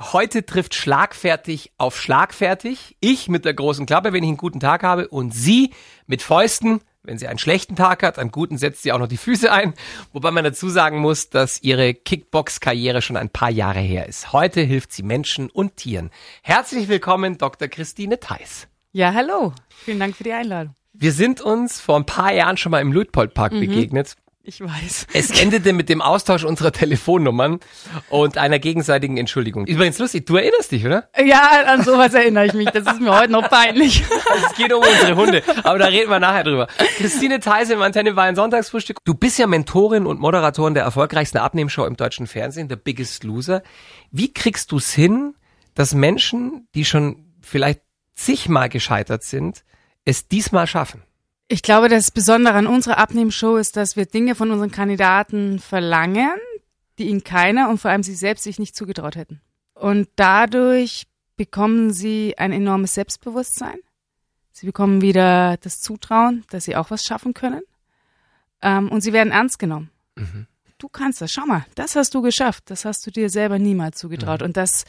Heute trifft schlagfertig auf schlagfertig. Ich mit der großen Klappe, wenn ich einen guten Tag habe, und sie mit Fäusten, wenn sie einen schlechten Tag hat. An guten setzt sie auch noch die Füße ein. Wobei man dazu sagen muss, dass ihre Kickbox-Karriere schon ein paar Jahre her ist. Heute hilft sie Menschen und Tieren. Herzlich willkommen, Dr. Christine Theis. Ja, hallo. Vielen Dank für die Einladung. Wir sind uns vor ein paar Jahren schon mal im Luitpoldpark mhm. begegnet. Ich weiß. Es endete mit dem Austausch unserer Telefonnummern und einer gegenseitigen Entschuldigung. Übrigens lustig, du erinnerst dich, oder? Ja, an sowas erinnere ich mich. Das ist mir heute noch peinlich. Es geht um unsere Hunde, aber da reden wir nachher drüber. Christine Theise im Antenne war ein Sonntagsfrühstück. Du bist ja Mentorin und Moderatorin der erfolgreichsten Abnehmshow im deutschen Fernsehen, The Biggest Loser. Wie kriegst du es hin, dass Menschen, die schon vielleicht zigmal gescheitert sind, es diesmal schaffen? Ich glaube, das Besondere an unserer Abnehmshow ist, dass wir Dinge von unseren Kandidaten verlangen, die ihnen keiner und vor allem sie selbst sich nicht zugetraut hätten. Und dadurch bekommen sie ein enormes Selbstbewusstsein. Sie bekommen wieder das Zutrauen, dass sie auch was schaffen können. Ähm, und sie werden ernst genommen. Mhm. Du kannst das. Schau mal, das hast du geschafft. Das hast du dir selber niemals zugetraut. Mhm. Und das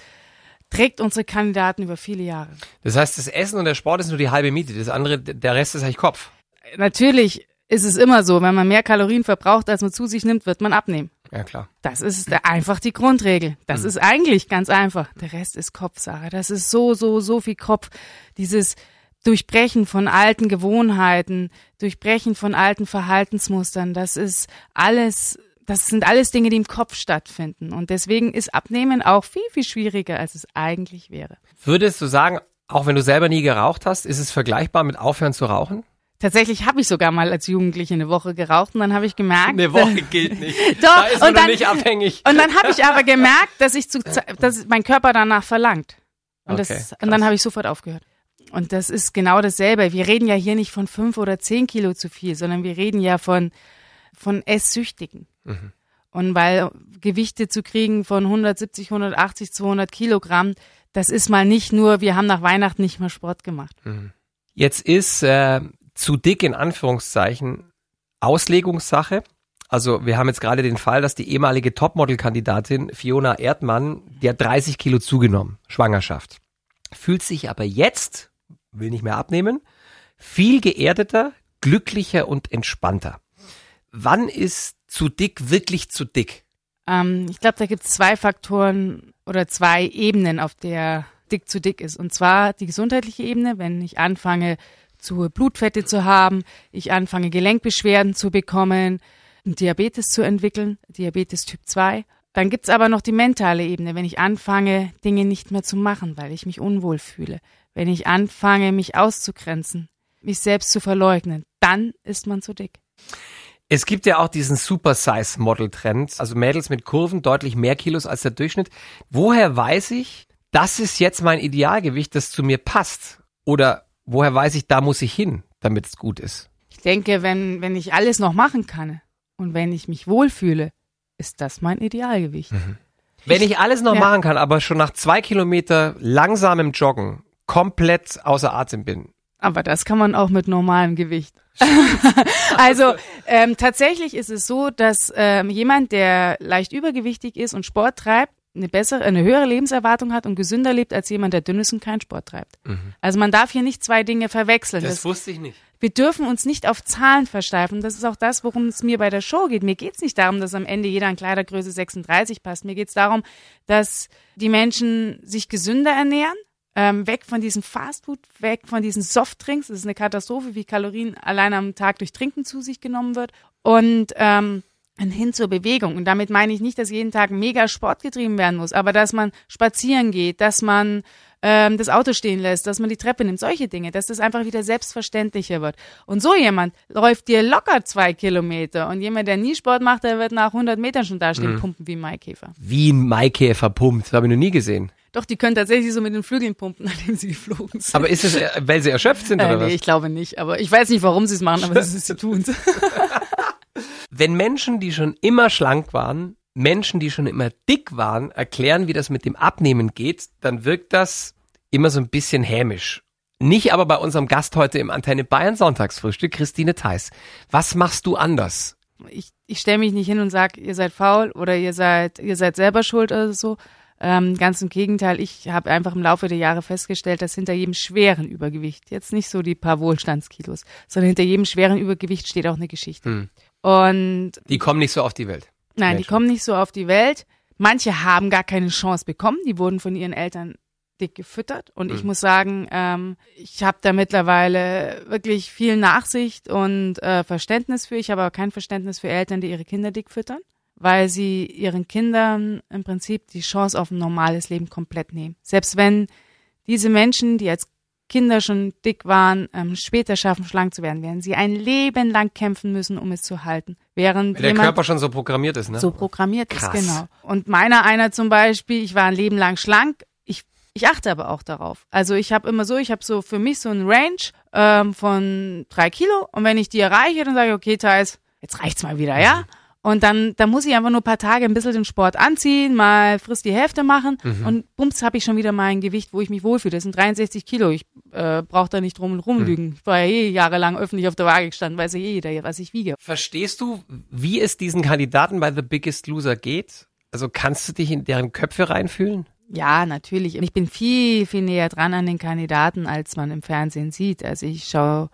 trägt unsere Kandidaten über viele Jahre. Das heißt, das Essen und der Sport ist nur die halbe Miete. Das andere, der Rest ist eigentlich Kopf natürlich ist es immer so, wenn man mehr Kalorien verbraucht, als man zu sich nimmt, wird man abnehmen. Ja, klar. Das ist einfach die Grundregel. Das mhm. ist eigentlich ganz einfach. Der Rest ist Kopfsache. Das ist so, so, so viel Kopf. Dieses Durchbrechen von alten Gewohnheiten, Durchbrechen von alten Verhaltensmustern, das ist alles, das sind alles Dinge, die im Kopf stattfinden. Und deswegen ist Abnehmen auch viel, viel schwieriger, als es eigentlich wäre. Würdest du sagen, auch wenn du selber nie geraucht hast, ist es vergleichbar mit Aufhören zu rauchen? Tatsächlich habe ich sogar mal als Jugendliche eine Woche geraucht und dann habe ich gemerkt, eine Woche gilt nicht. Doch, da ist man und dann, nicht abhängig. Und dann habe ich aber gemerkt, dass ich zu, dass mein Körper danach verlangt. Und, okay, das, und dann habe ich sofort aufgehört. Und das ist genau dasselbe. Wir reden ja hier nicht von fünf oder zehn Kilo zu viel, sondern wir reden ja von von Esssüchtigen. Mhm. Und weil Gewichte zu kriegen von 170, 180, 200 Kilogramm, das ist mal nicht nur, wir haben nach Weihnachten nicht mehr Sport gemacht. Mhm. Jetzt ist äh, zu dick in Anführungszeichen Auslegungssache. Also wir haben jetzt gerade den Fall, dass die ehemalige Topmodel-Kandidatin Fiona Erdmann, die hat 30 Kilo zugenommen, Schwangerschaft. Fühlt sich aber jetzt, will nicht mehr abnehmen, viel geerdeter, glücklicher und entspannter. Wann ist zu dick wirklich zu dick? Ähm, ich glaube, da gibt es zwei Faktoren oder zwei Ebenen, auf der dick zu dick ist. Und zwar die gesundheitliche Ebene, wenn ich anfange, zu Blutfette zu haben, ich anfange Gelenkbeschwerden zu bekommen, Diabetes zu entwickeln, Diabetes Typ 2. Dann gibt's aber noch die mentale Ebene, wenn ich anfange, Dinge nicht mehr zu machen, weil ich mich unwohl fühle. Wenn ich anfange, mich auszugrenzen, mich selbst zu verleugnen, dann ist man zu dick. Es gibt ja auch diesen Super-Size-Model-Trend, also Mädels mit Kurven deutlich mehr Kilos als der Durchschnitt. Woher weiß ich, das ist jetzt mein Idealgewicht, das zu mir passt? Oder woher weiß ich, da muss ich hin, damit es gut ist? Ich denke, wenn, wenn ich alles noch machen kann und wenn ich mich wohlfühle, ist das mein Idealgewicht. Mhm. Wenn ich alles noch ja. machen kann, aber schon nach zwei Kilometer langsamem Joggen komplett außer Atem bin. Aber das kann man auch mit normalem Gewicht. also ähm, tatsächlich ist es so, dass ähm, jemand, der leicht übergewichtig ist und Sport treibt, eine bessere, eine höhere Lebenserwartung hat und gesünder lebt als jemand, der dünn ist und keinen Sport treibt. Mhm. Also man darf hier nicht zwei Dinge verwechseln. Das, das, wusste ich nicht. Wir dürfen uns nicht auf Zahlen versteifen. Das ist auch das, worum es mir bei der Show geht. Mir geht es nicht darum, dass am Ende jeder in Kleidergröße 36 passt. Mir geht es darum, dass die Menschen sich gesünder ernähren, ähm, weg von diesem Fastfood, weg von diesen Softdrinks. Das ist eine Katastrophe, wie Kalorien allein am Tag durch Trinken zu sich genommen wird. Und ähm, hin zur Bewegung. Und damit meine ich nicht, dass jeden Tag mega Sport getrieben werden muss, aber dass man spazieren geht, dass man ähm, das Auto stehen lässt, dass man die Treppe nimmt, solche Dinge, dass das einfach wieder selbstverständlicher wird. Und so jemand läuft dir locker zwei Kilometer und jemand, der nie Sport macht, der wird nach 100 Metern schon dastehen, mhm. pumpen wie ein Maikäfer. Wie ein Maikäfer pumpt, das habe ich noch nie gesehen. Doch, die können tatsächlich so mit den Flügeln pumpen, nachdem sie geflogen sind. Aber ist es, äh, weil sie erschöpft sind, oder äh, nee, was? ich glaube nicht. Aber ich weiß nicht, warum sie es machen, aber sie tun es. Wenn Menschen, die schon immer schlank waren, Menschen, die schon immer dick waren, erklären, wie das mit dem Abnehmen geht, dann wirkt das immer so ein bisschen hämisch. Nicht aber bei unserem Gast heute im Antenne Bayern Sonntagsfrühstück, Christine Theis. Was machst du anders? Ich, ich stelle mich nicht hin und sage, ihr seid faul oder ihr seid, ihr seid selber schuld oder so. Ähm, ganz im Gegenteil, ich habe einfach im Laufe der Jahre festgestellt, dass hinter jedem schweren Übergewicht, jetzt nicht so die paar Wohlstandskilos, sondern hinter jedem schweren Übergewicht steht auch eine Geschichte. Hm. Und Die kommen nicht so auf die Welt. nein, die Menschen. kommen nicht so auf die Welt. Manche haben gar keine Chance bekommen, die wurden von ihren Eltern dick gefüttert. Und ich Mhm. muss sagen, ähm, ich habe da mittlerweile wirklich viel Nachsicht und äh, Verständnis für. Ich habe aber kein Verständnis für Eltern, die ihre Kinder dick füttern, weil sie ihren Kindern im Prinzip die Chance auf ein normales Leben komplett nehmen. Selbst wenn diese Menschen, die als Kinder schon dick waren, ähm, später schaffen, schlank zu werden, werden sie ein Leben lang kämpfen müssen, um es zu halten. Während Weil der Körper schon so programmiert ist, ne? so programmiert Krass. ist, genau. Und meiner einer zum Beispiel, ich war ein Leben lang schlank, ich, ich achte aber auch darauf. Also ich habe immer so, ich habe so für mich so ein Range ähm, von drei Kilo und wenn ich die erreiche, dann sage ich, okay, Thais, jetzt reicht's mal wieder, ja? Und dann, dann muss ich einfach nur ein paar Tage ein bisschen den Sport anziehen, mal frisst die Hälfte machen und bums habe ich schon wieder mein Gewicht, wo ich mich wohlfühle. Das sind 63 Kilo. Ich äh, brauche da nicht drum und rumlügen. Ich war ja eh jahrelang öffentlich auf der Waage gestanden, weiß ja eh jeder, was ich wiege. Verstehst du, wie es diesen Kandidaten bei The Biggest Loser geht? Also kannst du dich in deren Köpfe reinfühlen? Ja, natürlich. Und ich bin viel, viel näher dran an den Kandidaten, als man im Fernsehen sieht. Also ich schaue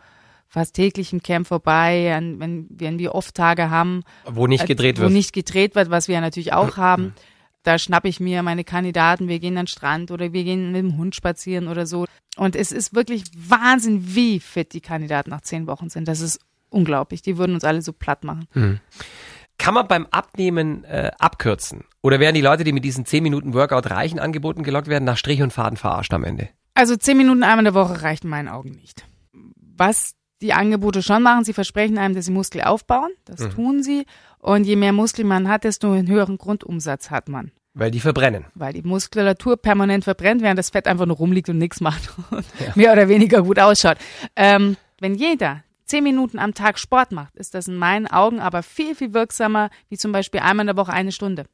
fast täglich im Camp vorbei, an, wenn, wenn wir oft Tage haben, Wo nicht gedreht wo wird. nicht gedreht wird, was wir ja natürlich auch haben. Da schnappe ich mir meine Kandidaten, wir gehen an den Strand oder wir gehen mit dem Hund spazieren oder so. Und es ist wirklich Wahnsinn, wie fit die Kandidaten nach zehn Wochen sind. Das ist unglaublich. Die würden uns alle so platt machen. Kann man beim Abnehmen äh, abkürzen? Oder werden die Leute, die mit diesen 10 Minuten Workout reichen, angeboten gelockt werden, nach Strich und Faden verarscht am Ende? Also zehn Minuten einmal in der Woche reicht in meinen Augen nicht. Was die Angebote schon machen, sie versprechen einem, dass sie Muskel aufbauen. Das Mhm. tun sie. Und je mehr Muskel man hat, desto einen höheren Grundumsatz hat man. Weil die verbrennen. Weil die Muskulatur permanent verbrennt, während das Fett einfach nur rumliegt und nichts macht und mehr oder weniger gut ausschaut. Ähm, wenn jeder zehn Minuten am Tag Sport macht, ist das in meinen Augen aber viel, viel wirksamer, wie zum Beispiel einmal in der Woche eine Stunde.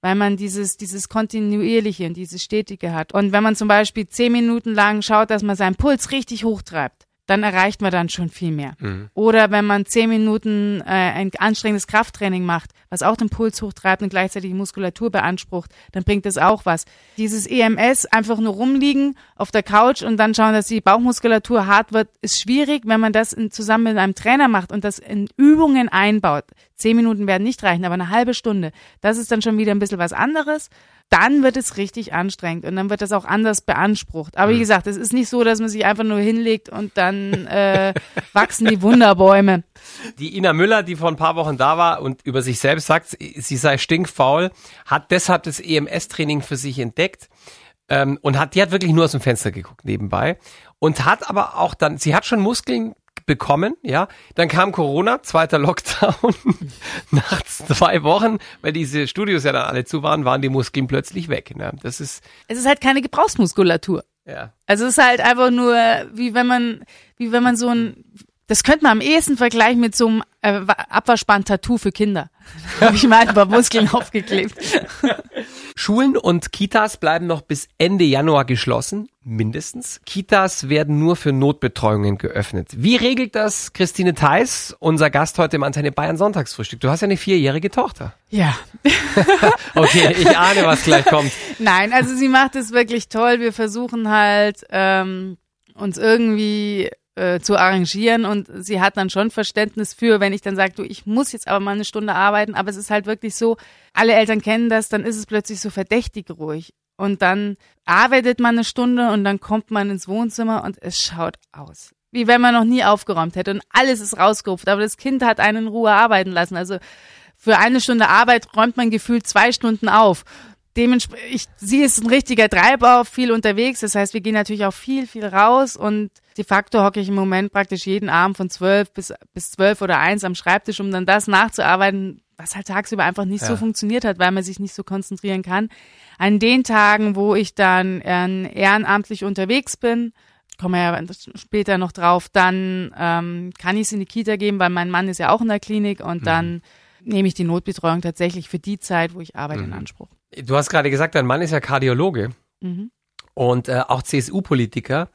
Weil man dieses, dieses kontinuierliche und dieses stetige hat. Und wenn man zum Beispiel zehn Minuten lang schaut, dass man seinen Puls richtig hochtreibt, dann erreicht man dann schon viel mehr. Oder wenn man zehn Minuten äh, ein anstrengendes Krafttraining macht, was auch den Puls hochtreibt und gleichzeitig die Muskulatur beansprucht, dann bringt das auch was. Dieses EMS, einfach nur rumliegen auf der Couch und dann schauen, dass die Bauchmuskulatur hart wird, ist schwierig, wenn man das in, zusammen mit einem Trainer macht und das in Übungen einbaut. Zehn Minuten werden nicht reichen, aber eine halbe Stunde, das ist dann schon wieder ein bisschen was anderes. Dann wird es richtig anstrengend und dann wird das auch anders beansprucht. Aber wie gesagt, es ist nicht so, dass man sich einfach nur hinlegt und dann äh, wachsen die Wunderbäume. Die Ina Müller, die vor ein paar Wochen da war und über sich selbst sagt, sie sei stinkfaul, hat deshalb das EMS-Training für sich entdeckt ähm, und hat, die hat wirklich nur aus dem Fenster geguckt nebenbei und hat aber auch dann, sie hat schon Muskeln bekommen, ja, dann kam Corona, zweiter Lockdown, nach zwei Wochen, weil diese Studios ja dann alle zu waren, waren die Muskeln plötzlich weg. Ne? Das ist, Es ist halt keine Gebrauchsmuskulatur. ja, Also es ist halt einfach nur, wie wenn man, wie wenn man so ein, das könnte man am ehesten vergleichen mit so einem äh, Abwaschband-Tattoo für Kinder. Da habe ich mal ein paar Muskeln aufgeklebt. Schulen und Kitas bleiben noch bis Ende Januar geschlossen, mindestens. Kitas werden nur für Notbetreuungen geöffnet. Wie regelt das Christine Theis, unser Gast heute im Antenne Bayern Sonntagsfrühstück? Du hast ja eine vierjährige Tochter. Ja. Okay, ich ahne, was gleich kommt. Nein, also sie macht es wirklich toll. Wir versuchen halt, ähm, uns irgendwie äh, zu arrangieren und sie hat dann schon Verständnis für, wenn ich dann sage, du, ich muss jetzt aber mal eine Stunde arbeiten, aber es ist halt wirklich so, alle Eltern kennen das, dann ist es plötzlich so verdächtig ruhig. Und dann arbeitet man eine Stunde und dann kommt man ins Wohnzimmer und es schaut aus. Wie wenn man noch nie aufgeräumt hätte und alles ist rausgerupft, aber das Kind hat einen in Ruhe arbeiten lassen. Also für eine Stunde Arbeit räumt man gefühlt zwei Stunden auf. Dementsprechend, sie ist ein richtiger Treiber, viel unterwegs. Das heißt, wir gehen natürlich auch viel, viel raus und de facto hocke ich im Moment praktisch jeden Abend von zwölf bis, bis zwölf oder eins am Schreibtisch, um dann das nachzuarbeiten, was halt tagsüber einfach nicht so Ja. funktioniert hat, weil man sich nicht so konzentrieren kann. An den Tagen, wo ich dann äh, ehrenamtlich unterwegs bin, kommen wir ja später noch drauf, dann ähm, kann ich es in die Kita geben, weil mein Mann ist ja auch in der Klinik und dann nehme ich die Notbetreuung tatsächlich für die Zeit, wo ich arbeite, in Anspruch. Du hast gerade gesagt, dein Mann ist ja Kardiologe Mhm. und äh, auch CSU-Politiker.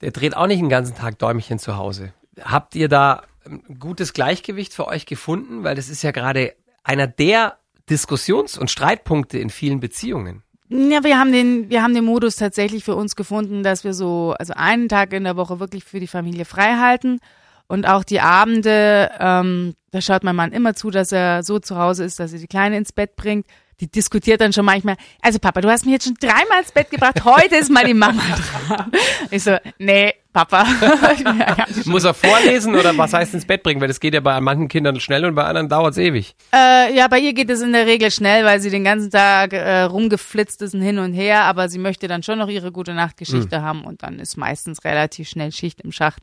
Der dreht auch nicht den ganzen Tag Däumchen zu Hause. Habt ihr da ein gutes Gleichgewicht für euch gefunden? Weil das ist ja gerade einer der Diskussions- und Streitpunkte in vielen Beziehungen. Ja, wir haben den, wir haben den Modus tatsächlich für uns gefunden, dass wir so, also einen Tag in der Woche wirklich für die Familie frei halten und auch die Abende, ähm, da schaut mein Mann immer zu, dass er so zu Hause ist, dass er die Kleine ins Bett bringt. Die diskutiert dann schon manchmal, also Papa, du hast mich jetzt schon dreimal ins Bett gebracht, heute ist mal die Mama dran. Ich so, nee, Papa. ja. Muss er vorlesen oder was heißt ins Bett bringen? Weil das geht ja bei manchen Kindern schnell und bei anderen dauert es ewig. Äh, ja, bei ihr geht es in der Regel schnell, weil sie den ganzen Tag äh, rumgeflitzt ist und hin und her, aber sie möchte dann schon noch ihre gute Nachtgeschichte mhm. haben und dann ist meistens relativ schnell Schicht im Schacht.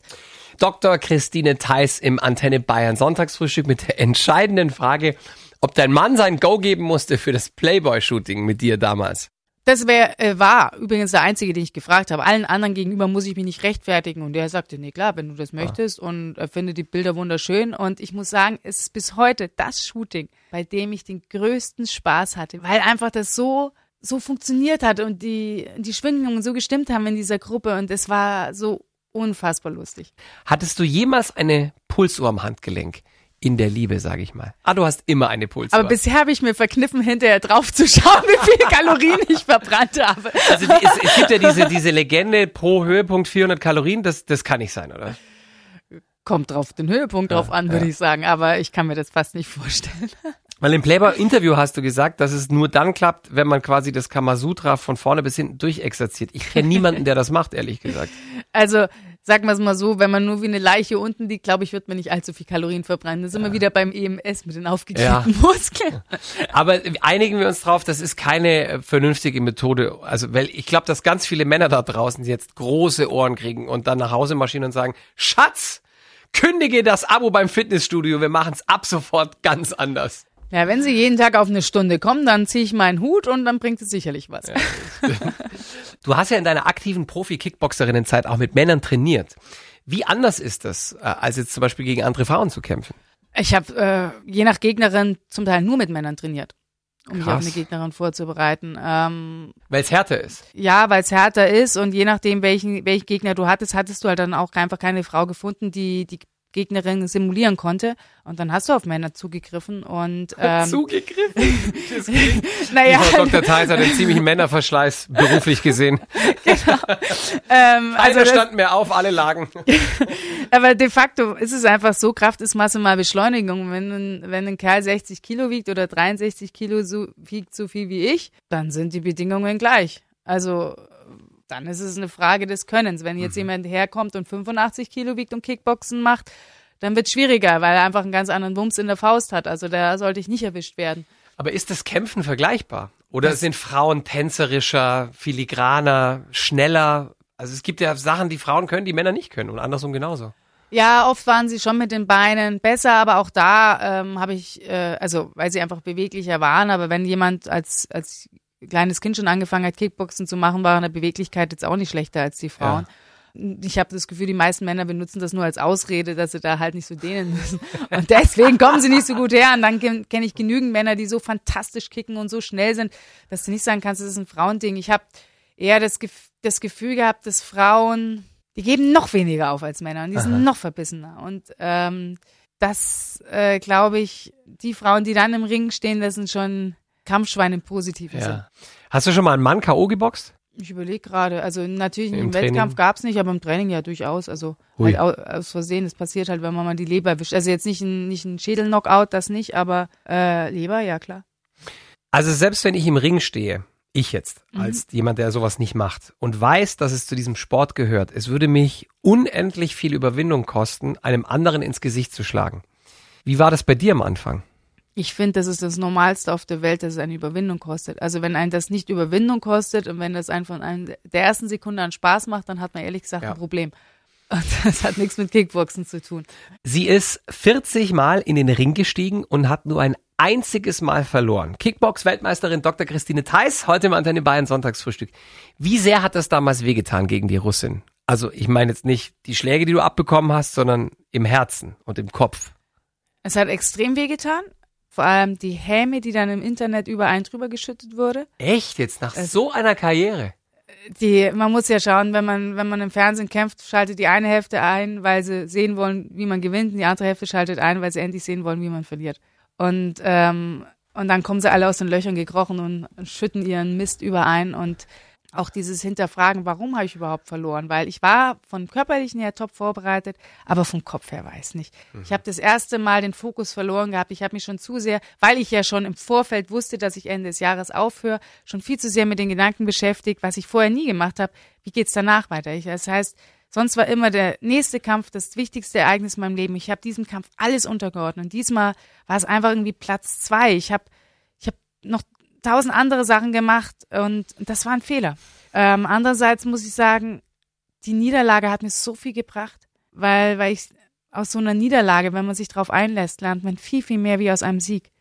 Dr. Christine Theis im Antenne Bayern Sonntagsfrühstück mit der entscheidenden Frage, ob dein Mann sein Go geben musste für das Playboy-Shooting mit dir damals. Das wär, äh, war übrigens der einzige, den ich gefragt habe. Allen anderen gegenüber muss ich mich nicht rechtfertigen. Und der sagte, nee, klar, wenn du das möchtest. Ah. Und er findet die Bilder wunderschön. Und ich muss sagen, es ist bis heute das Shooting, bei dem ich den größten Spaß hatte, weil einfach das so so funktioniert hat und die die Schwingungen so gestimmt haben in dieser Gruppe und es war so unfassbar lustig. Hattest du jemals eine Pulsuhr am Handgelenk? In der Liebe, sage ich mal. Ah, du hast immer eine Pulsuhr. Aber bisher habe ich mir verkniffen, hinterher drauf zu schauen, wie viele Kalorien ich verbrannt habe. Also die, es, es, gibt ja diese, diese Legende pro Höhepunkt 400 Kalorien, das, das kann nicht sein, oder? Kommt drauf den Höhepunkt drauf an, würde ja. ich sagen, aber ich kann mir das fast nicht vorstellen. Weil im Playboy-Interview hast du gesagt, dass es nur dann klappt, wenn man quasi das Kamasutra von vorne bis hinten durchexerziert. Ich kenne niemanden, der das macht, ehrlich gesagt. Also sagen wir es mal so, wenn man nur wie eine Leiche unten liegt, glaube ich, wird man nicht allzu viel Kalorien verbrennen. Da sind ja. wir wieder beim EMS mit den aufgeklebten ja. Muskeln. Aber einigen wir uns drauf, das ist keine äh, vernünftige Methode. Also, weil ich glaube, dass ganz viele Männer da draußen jetzt große Ohren kriegen und dann nach Hause marschieren und sagen, Schatz, kündige das Abo beim Fitnessstudio, wir machen es ab sofort ganz anders. Ja, wenn Sie jeden Tag auf eine Stunde kommen, dann ziehe ich meinen Hut und dann bringt es sicherlich was. Ja, du hast ja in deiner aktiven Profi-Kickboxerinnenzeit auch mit Männern trainiert. Wie anders ist das, äh, als jetzt zum Beispiel gegen andere Frauen zu kämpfen? Ich habe äh, je nach Gegnerin zum Teil nur mit Männern trainiert, um Krass. mich auf eine Gegnerin vorzubereiten. Ähm, weil es härter ist. Ja, weil es härter ist und je nachdem, welchen, welchen Gegner du hattest, hattest du halt dann auch einfach keine Frau gefunden, die die Gegnerin simulieren konnte. Und dann hast du auf Männer zugegriffen und ähm, zugegriffen. naja, Frau Dr. Theis hat einen ziemlichen Männerverschleiß beruflich gesehen. genau. ähm, also standen mehr auf, alle lagen. aber de facto ist es einfach so: Kraft ist Masse mal Beschleunigung. Wenn wenn ein Kerl 60 Kilo wiegt oder 63 Kilo so wiegt so viel wie ich, dann sind die Bedingungen gleich. Also dann ist es eine Frage des Könnens. Wenn jetzt mhm. jemand herkommt und 85 Kilo wiegt und Kickboxen macht, dann wird es schwieriger, weil er einfach einen ganz anderen Wumms in der Faust hat. Also da sollte ich nicht erwischt werden. Aber ist das Kämpfen vergleichbar? Oder das sind Frauen tänzerischer, filigraner, schneller? Also es gibt ja Sachen, die Frauen können, die Männer nicht können und andersrum genauso. Ja, oft waren sie schon mit den Beinen besser, aber auch da ähm, habe ich, äh, also weil sie einfach beweglicher waren, aber wenn jemand als, als kleines Kind schon angefangen hat, Kickboxen zu machen, war in der Beweglichkeit jetzt auch nicht schlechter als die Frauen. Ja. Ich habe das Gefühl, die meisten Männer benutzen das nur als Ausrede, dass sie da halt nicht so dehnen müssen. Und deswegen kommen sie nicht so gut her. Und dann kenne ich genügend Männer, die so fantastisch kicken und so schnell sind, dass du nicht sagen kannst, das ist ein Frauending. Ich habe eher das, Gef das Gefühl gehabt, dass Frauen, die geben noch weniger auf als Männer und die Aha. sind noch verbissener. Und ähm, das, äh, glaube ich, die Frauen, die dann im Ring stehen, das sind schon Kampfschwein im positiven ja. Sinn. Hast du schon mal einen Mann K.O. geboxt? Ich überlege gerade. Also natürlich im, im Wettkampf gab es nicht, aber im Training ja durchaus. Also Ui. halt aus Versehen. Es passiert halt, wenn man mal die Leber erwischt. Also jetzt nicht ein, nicht ein Schädel-Knockout, das nicht, aber äh, Leber, ja klar. Also selbst wenn ich im Ring stehe, ich jetzt, mhm. als jemand, der sowas nicht macht und weiß, dass es zu diesem Sport gehört, es würde mich unendlich viel Überwindung kosten, einem anderen ins Gesicht zu schlagen. Wie war das bei dir am Anfang? Ich finde, das ist das Normalste auf der Welt, dass es eine Überwindung kostet. Also wenn ein das nicht Überwindung kostet und wenn das einen von einem der ersten Sekunde an Spaß macht, dann hat man ehrlich gesagt ja. ein Problem. Und das hat nichts mit Kickboxen zu tun. Sie ist 40 Mal in den Ring gestiegen und hat nur ein einziges Mal verloren. Kickbox-Weltmeisterin Dr. Christine Theis, heute im Antenne Bayern Sonntagsfrühstück. Wie sehr hat das damals wehgetan gegen die Russin? Also ich meine jetzt nicht die Schläge, die du abbekommen hast, sondern im Herzen und im Kopf. Es hat extrem wehgetan vor allem die Häme, die dann im Internet über einen drüber geschüttet wurde. Echt jetzt nach es, so einer Karriere? Die, man muss ja schauen, wenn man, wenn man im Fernsehen kämpft, schaltet die eine Hälfte ein, weil sie sehen wollen, wie man gewinnt, und die andere Hälfte schaltet ein, weil sie endlich sehen wollen, wie man verliert. Und ähm, Und dann kommen sie alle aus den Löchern gekrochen und schütten ihren Mist überein und auch dieses Hinterfragen, warum habe ich überhaupt verloren? Weil ich war von körperlichen her top vorbereitet, aber vom Kopf her weiß nicht. Mhm. Ich habe das erste Mal den Fokus verloren gehabt. Ich habe mich schon zu sehr, weil ich ja schon im Vorfeld wusste, dass ich Ende des Jahres aufhöre, schon viel zu sehr mit den Gedanken beschäftigt, was ich vorher nie gemacht habe. Wie geht's danach weiter? Ich, das heißt, sonst war immer der nächste Kampf das wichtigste Ereignis in meinem Leben. Ich habe diesem Kampf alles untergeordnet. Und diesmal war es einfach irgendwie Platz zwei. Ich habe ich hab noch tausend andere Sachen gemacht und das war ein Fehler. Ähm, andererseits muss ich sagen, die Niederlage hat mir so viel gebracht, weil, weil ich aus so einer Niederlage, wenn man sich darauf einlässt, lernt man viel, viel mehr wie aus einem Sieg.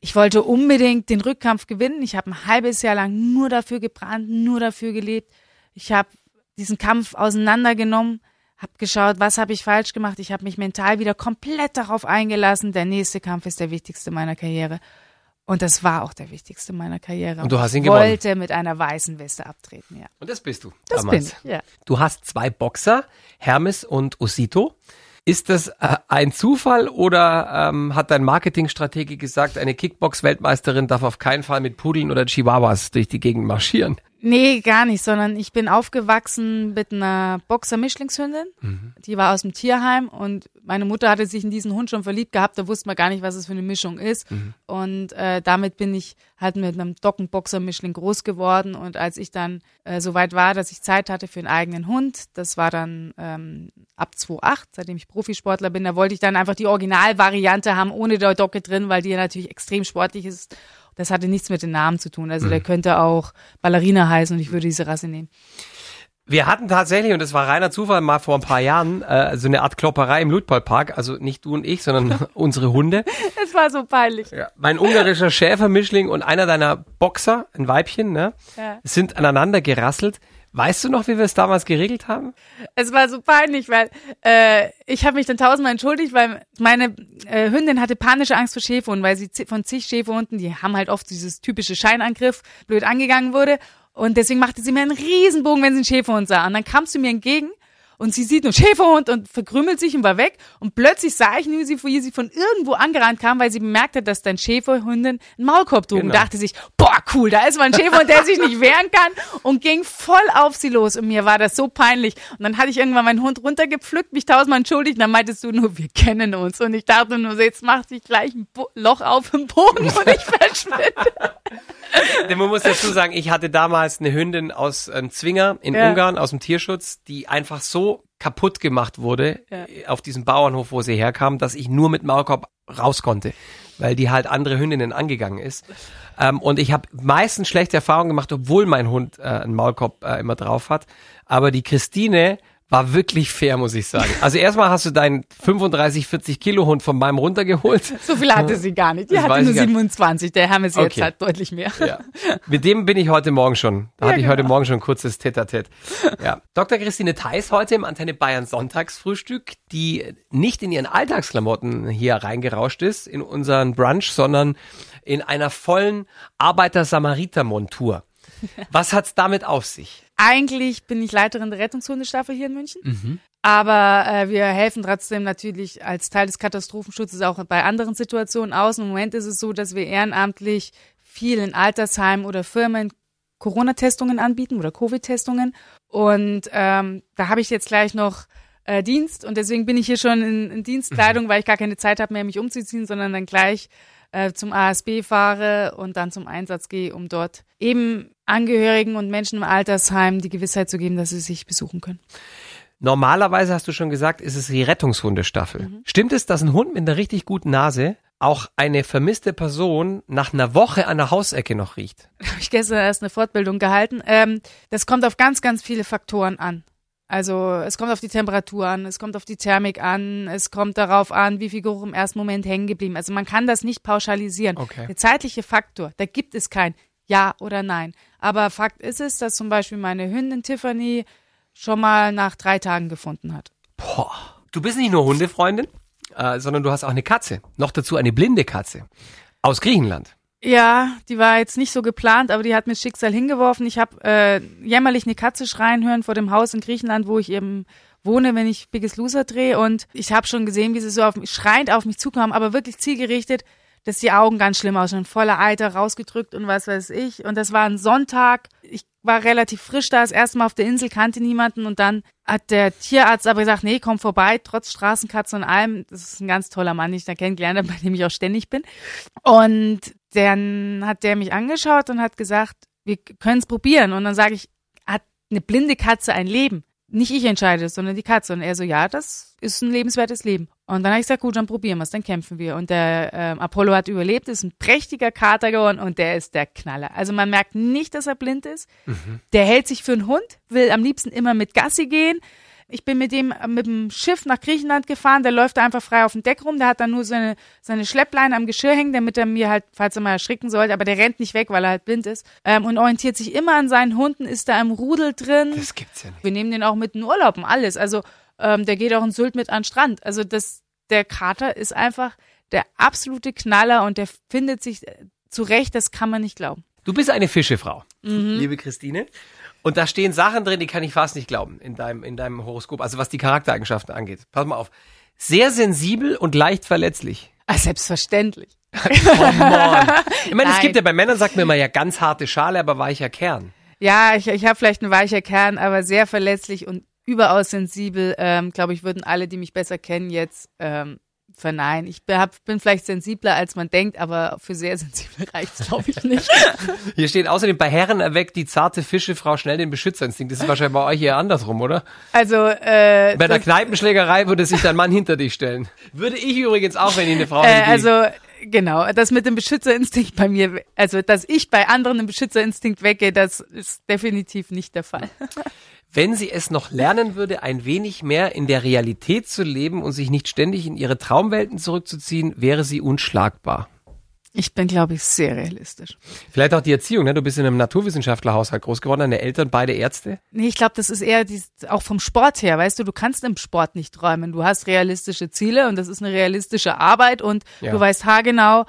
Ich wollte unbedingt den Rückkampf gewinnen. Ich habe ein halbes Jahr lang nur dafür gebrannt, nur dafür gelebt. Ich habe diesen Kampf auseinandergenommen, habe geschaut, was habe ich falsch gemacht. Ich habe mich mental wieder komplett darauf eingelassen. Der nächste Kampf ist der wichtigste meiner Karriere. Und das war auch der wichtigste meiner Karriere. Und du hast ihn ich gewonnen. wollte mit einer weißen Weste abtreten, ja. Und das bist du. Das damals. bin ich, ja. Du hast zwei Boxer, Hermes und Osito. Ist das äh, ein Zufall oder ähm, hat dein Marketingstrategie gesagt, eine Kickbox-Weltmeisterin darf auf keinen Fall mit Pudeln oder Chihuahuas durch die Gegend marschieren? Nee, gar nicht, sondern ich bin aufgewachsen mit einer Boxer-Mischlingshündin. Mhm. Die war aus dem Tierheim und meine Mutter hatte sich in diesen Hund schon verliebt gehabt, da wusste man gar nicht, was es für eine Mischung ist. Mhm. Und äh, damit bin ich halt mit einem Dockenboxer-Mischling groß geworden. Und als ich dann äh, so weit war, dass ich Zeit hatte für einen eigenen Hund, das war dann ähm, ab 2008, seitdem ich Profisportler bin, da wollte ich dann einfach die Originalvariante haben, ohne der Docke drin, weil die ja natürlich extrem sportlich ist das hatte nichts mit den Namen zu tun. Also mhm. der könnte auch Ballerina heißen und ich würde diese Rasse nehmen. Wir hatten tatsächlich, und das war reiner Zufall, mal vor ein paar Jahren, äh, so eine Art Klopperei im Ludpolpark. Also nicht du und ich, sondern unsere Hunde. Es war so peinlich. Ja, mein ungarischer Schäfermischling und einer deiner Boxer, ein Weibchen, ne, ja. sind aneinander gerasselt. Weißt du noch, wie wir es damals geregelt haben? Es war so peinlich, weil äh, ich habe mich dann tausendmal entschuldigt, weil meine äh, Hündin hatte panische Angst vor Schäferhunden, weil sie von zig Schäferhunden, die haben halt oft dieses typische Scheinangriff, blöd angegangen wurde. Und deswegen machte sie mir einen Riesenbogen, wenn sie einen Schäferhund sah. Und dann kam sie mir entgegen und sie sieht nur Schäferhund und verkrümmelt sich und war weg. Und plötzlich sah ich nur sie, wie sie von irgendwo angerannt kam, weil sie bemerkte, dass dein Schäferhündin einen Maulkorb trug genau. und dachte sich, boah, cool, da ist mal ein Schäferhund, der sich nicht wehren kann und ging voll auf sie los. Und mir war das so peinlich. Und dann hatte ich irgendwann meinen Hund runtergepflückt, mich tausendmal entschuldigt und dann meintest du nur, wir kennen uns. Und ich dachte nur, jetzt macht sich gleich ein Bo Loch auf im Boden und ich verschwinde. Denn man muss dazu sagen, ich hatte damals eine Hündin aus einem Zwinger in ja. Ungarn, aus dem Tierschutz, die einfach so kaputt gemacht wurde ja. auf diesem Bauernhof, wo sie herkam, dass ich nur mit Maulkorb raus konnte, weil die halt andere Hündinnen angegangen ist. Ähm, und ich habe meistens schlechte Erfahrungen gemacht, obwohl mein Hund äh, einen Maulkorb äh, immer drauf hat. Aber die Christine war wirklich fair, muss ich sagen. Also erstmal hast du deinen 35, 40 Kilo Hund von meinem runtergeholt. So viel hatte sie gar nicht. Die das hatte nur 27. Der Hermes okay. jetzt hat deutlich mehr. Ja. Mit dem bin ich heute Morgen schon. Da ja, hatte ich genau. heute Morgen schon ein kurzes Tete-a-Tete. Ja. Dr. Christine Theis heute im Antenne Bayern Sonntagsfrühstück, die nicht in ihren Alltagsklamotten hier reingerauscht ist, in unseren Brunch, sondern in einer vollen Arbeiter-Samariter-Montur. Was hat's damit auf sich? Eigentlich bin ich Leiterin der Rettungshundestaffel hier in München. Mhm. Aber äh, wir helfen trotzdem natürlich als Teil des Katastrophenschutzes auch bei anderen Situationen aus. Im Moment ist es so, dass wir ehrenamtlich viel in Altersheimen oder Firmen Corona-Testungen anbieten oder Covid-Testungen. Und ähm, da habe ich jetzt gleich noch äh, Dienst und deswegen bin ich hier schon in, in Dienstkleidung, mhm. weil ich gar keine Zeit habe mehr, mich umzuziehen, sondern dann gleich äh, zum ASB fahre und dann zum Einsatz gehe, um dort eben Angehörigen und Menschen im Altersheim die Gewissheit zu geben, dass sie sich besuchen können. Normalerweise hast du schon gesagt, ist es die Rettungshundestaffel. Mhm. Stimmt es, dass ein Hund mit einer richtig guten Nase auch eine vermisste Person nach einer Woche an der Hausecke noch riecht? Habe ich gestern erst eine Fortbildung gehalten. Ähm, das kommt auf ganz, ganz viele Faktoren an. Also es kommt auf die Temperatur an, es kommt auf die Thermik an, es kommt darauf an, wie viel Geruch im ersten Moment hängen geblieben. Also man kann das nicht pauschalisieren. Okay. Der zeitliche Faktor, da gibt es kein Ja oder Nein. Aber Fakt ist es, dass zum Beispiel meine Hündin Tiffany schon mal nach drei Tagen gefunden hat. Boah. Du bist nicht nur Hundefreundin, äh, sondern du hast auch eine Katze. Noch dazu eine blinde Katze. Aus Griechenland. Ja, die war jetzt nicht so geplant, aber die hat mir Schicksal hingeworfen. Ich habe äh, jämmerlich eine Katze schreien hören vor dem Haus in Griechenland, wo ich eben wohne, wenn ich Biggest Loser drehe. Und ich habe schon gesehen, wie sie so auf mich, schreiend auf mich zukam, aber wirklich zielgerichtet. Dass die Augen ganz schlimm ausschauen, voller Eiter rausgedrückt und was weiß ich. Und das war ein Sonntag. Ich war relativ frisch da, das erste Mal auf der Insel, kannte niemanden und dann hat der Tierarzt aber gesagt, nee, komm vorbei, trotz Straßenkatze und allem. Das ist ein ganz toller Mann, den ich da kennengelernt habe, bei dem ich auch ständig bin. Und dann hat der mich angeschaut und hat gesagt, wir können es probieren. Und dann sage ich, hat eine blinde Katze ein Leben? Nicht ich entscheide es, sondern die Katze. Und er so, ja, das ist ein lebenswertes Leben. Und dann habe ich gesagt, gut, dann probieren wir es, dann kämpfen wir. Und der ähm, Apollo hat überlebt, ist ein prächtiger Kater geworden und der ist der Knaller. Also man merkt nicht, dass er blind ist. Mhm. Der hält sich für einen Hund, will am liebsten immer mit Gassi gehen. Ich bin mit dem mit dem Schiff nach Griechenland gefahren, der läuft da einfach frei auf dem Deck rum, der hat dann nur seine, seine Schleppleine am Geschirr hängen, damit er mir halt, falls er mal erschrecken sollte, aber der rennt nicht weg, weil er halt blind ist ähm, und orientiert sich immer an seinen Hunden, ist da im Rudel drin. Das gibt's ja nicht. Wir nehmen den auch mit in Urlaub und alles. Also ähm, der geht auch in Sylt mit an den Strand. Also das, der Kater ist einfach der absolute Knaller und der findet sich zurecht, das kann man nicht glauben. Du bist eine Fischefrau, mhm. liebe Christine. Und da stehen Sachen drin, die kann ich fast nicht glauben in deinem, in deinem Horoskop, also was die Charaktereigenschaften angeht. Pass mal auf. Sehr sensibel und leicht verletzlich. Ah, selbstverständlich. oh Mann. Ich meine, es gibt ja bei Männern, sagt man immer ja ganz harte Schale, aber weicher Kern. Ja, ich, ich habe vielleicht einen weicher Kern, aber sehr verletzlich und überaus sensibel. Ähm, Glaube ich, würden alle, die mich besser kennen, jetzt ähm, verneinen. Ich bin vielleicht sensibler, als man denkt, aber für sehr sensibel reicht es, glaube ich, nicht. Hier steht außerdem, bei Herren erweckt die zarte Fischefrau schnell den Beschützerinstinkt. Das ist wahrscheinlich bei euch eher andersrum, oder? Also, äh, Bei der Kneipenschlägerei würde sich dein Mann hinter dich stellen. Würde ich übrigens auch, wenn ich eine Frau äh, hätte. Also, genau, das mit dem Beschützerinstinkt bei mir, also, dass ich bei anderen den Beschützerinstinkt wecke, das ist definitiv nicht der Fall wenn sie es noch lernen würde, ein wenig mehr in der Realität zu leben und sich nicht ständig in ihre Traumwelten zurückzuziehen, wäre sie unschlagbar. Ich bin, glaube ich, sehr realistisch. Vielleicht auch die Erziehung, ne? Du bist in einem Naturwissenschaftlerhaushalt groß geworden, deine Eltern beide Ärzte? Nee, ich glaube, das ist eher die, auch vom Sport her, weißt du, du kannst im Sport nicht träumen. Du hast realistische Ziele und das ist eine realistische Arbeit und ja. du weißt haargenau,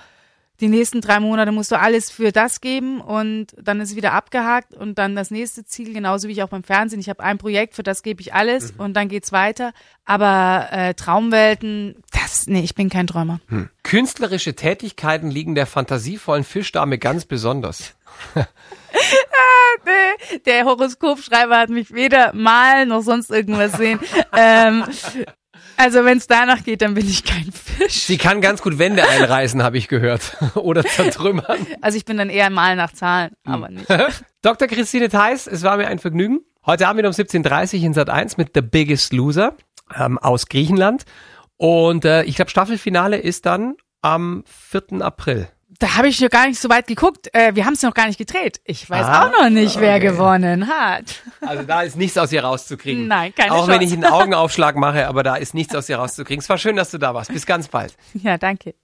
die nächsten drei Monate musst du alles für das geben und dann ist es wieder abgehakt und dann das nächste Ziel, genauso wie ich auch beim Fernsehen. Ich habe ein Projekt, für das gebe ich alles mhm. und dann geht's weiter. Aber äh, Traumwelten, das, nee, ich bin kein Träumer. Hm. Künstlerische Tätigkeiten liegen der fantasievollen Fischdame ganz besonders. ah. Der Horoskopschreiber hat mich weder malen noch sonst irgendwas sehen. ähm, also wenn es danach geht, dann bin ich kein Fisch. Sie kann ganz gut Wände einreißen, habe ich gehört. Oder zertrümmern. Also ich bin dann eher mal nach Zahlen, hm. aber nicht. Dr. Christine Theis, es war mir ein Vergnügen. Heute Abend wieder um 17.30 Uhr in Sat 1 mit The Biggest Loser ähm, aus Griechenland. Und äh, ich glaube, Staffelfinale ist dann am 4. April da habe ich noch gar nicht so weit geguckt. Äh, wir haben es noch gar nicht gedreht. Ich weiß ah, auch noch nicht, okay. wer gewonnen hat. Also da ist nichts aus ihr rauszukriegen. Nein, keine Auch Chance. wenn ich einen Augenaufschlag mache, aber da ist nichts aus ihr rauszukriegen. Es war schön, dass du da warst. Bis ganz bald. Ja, danke.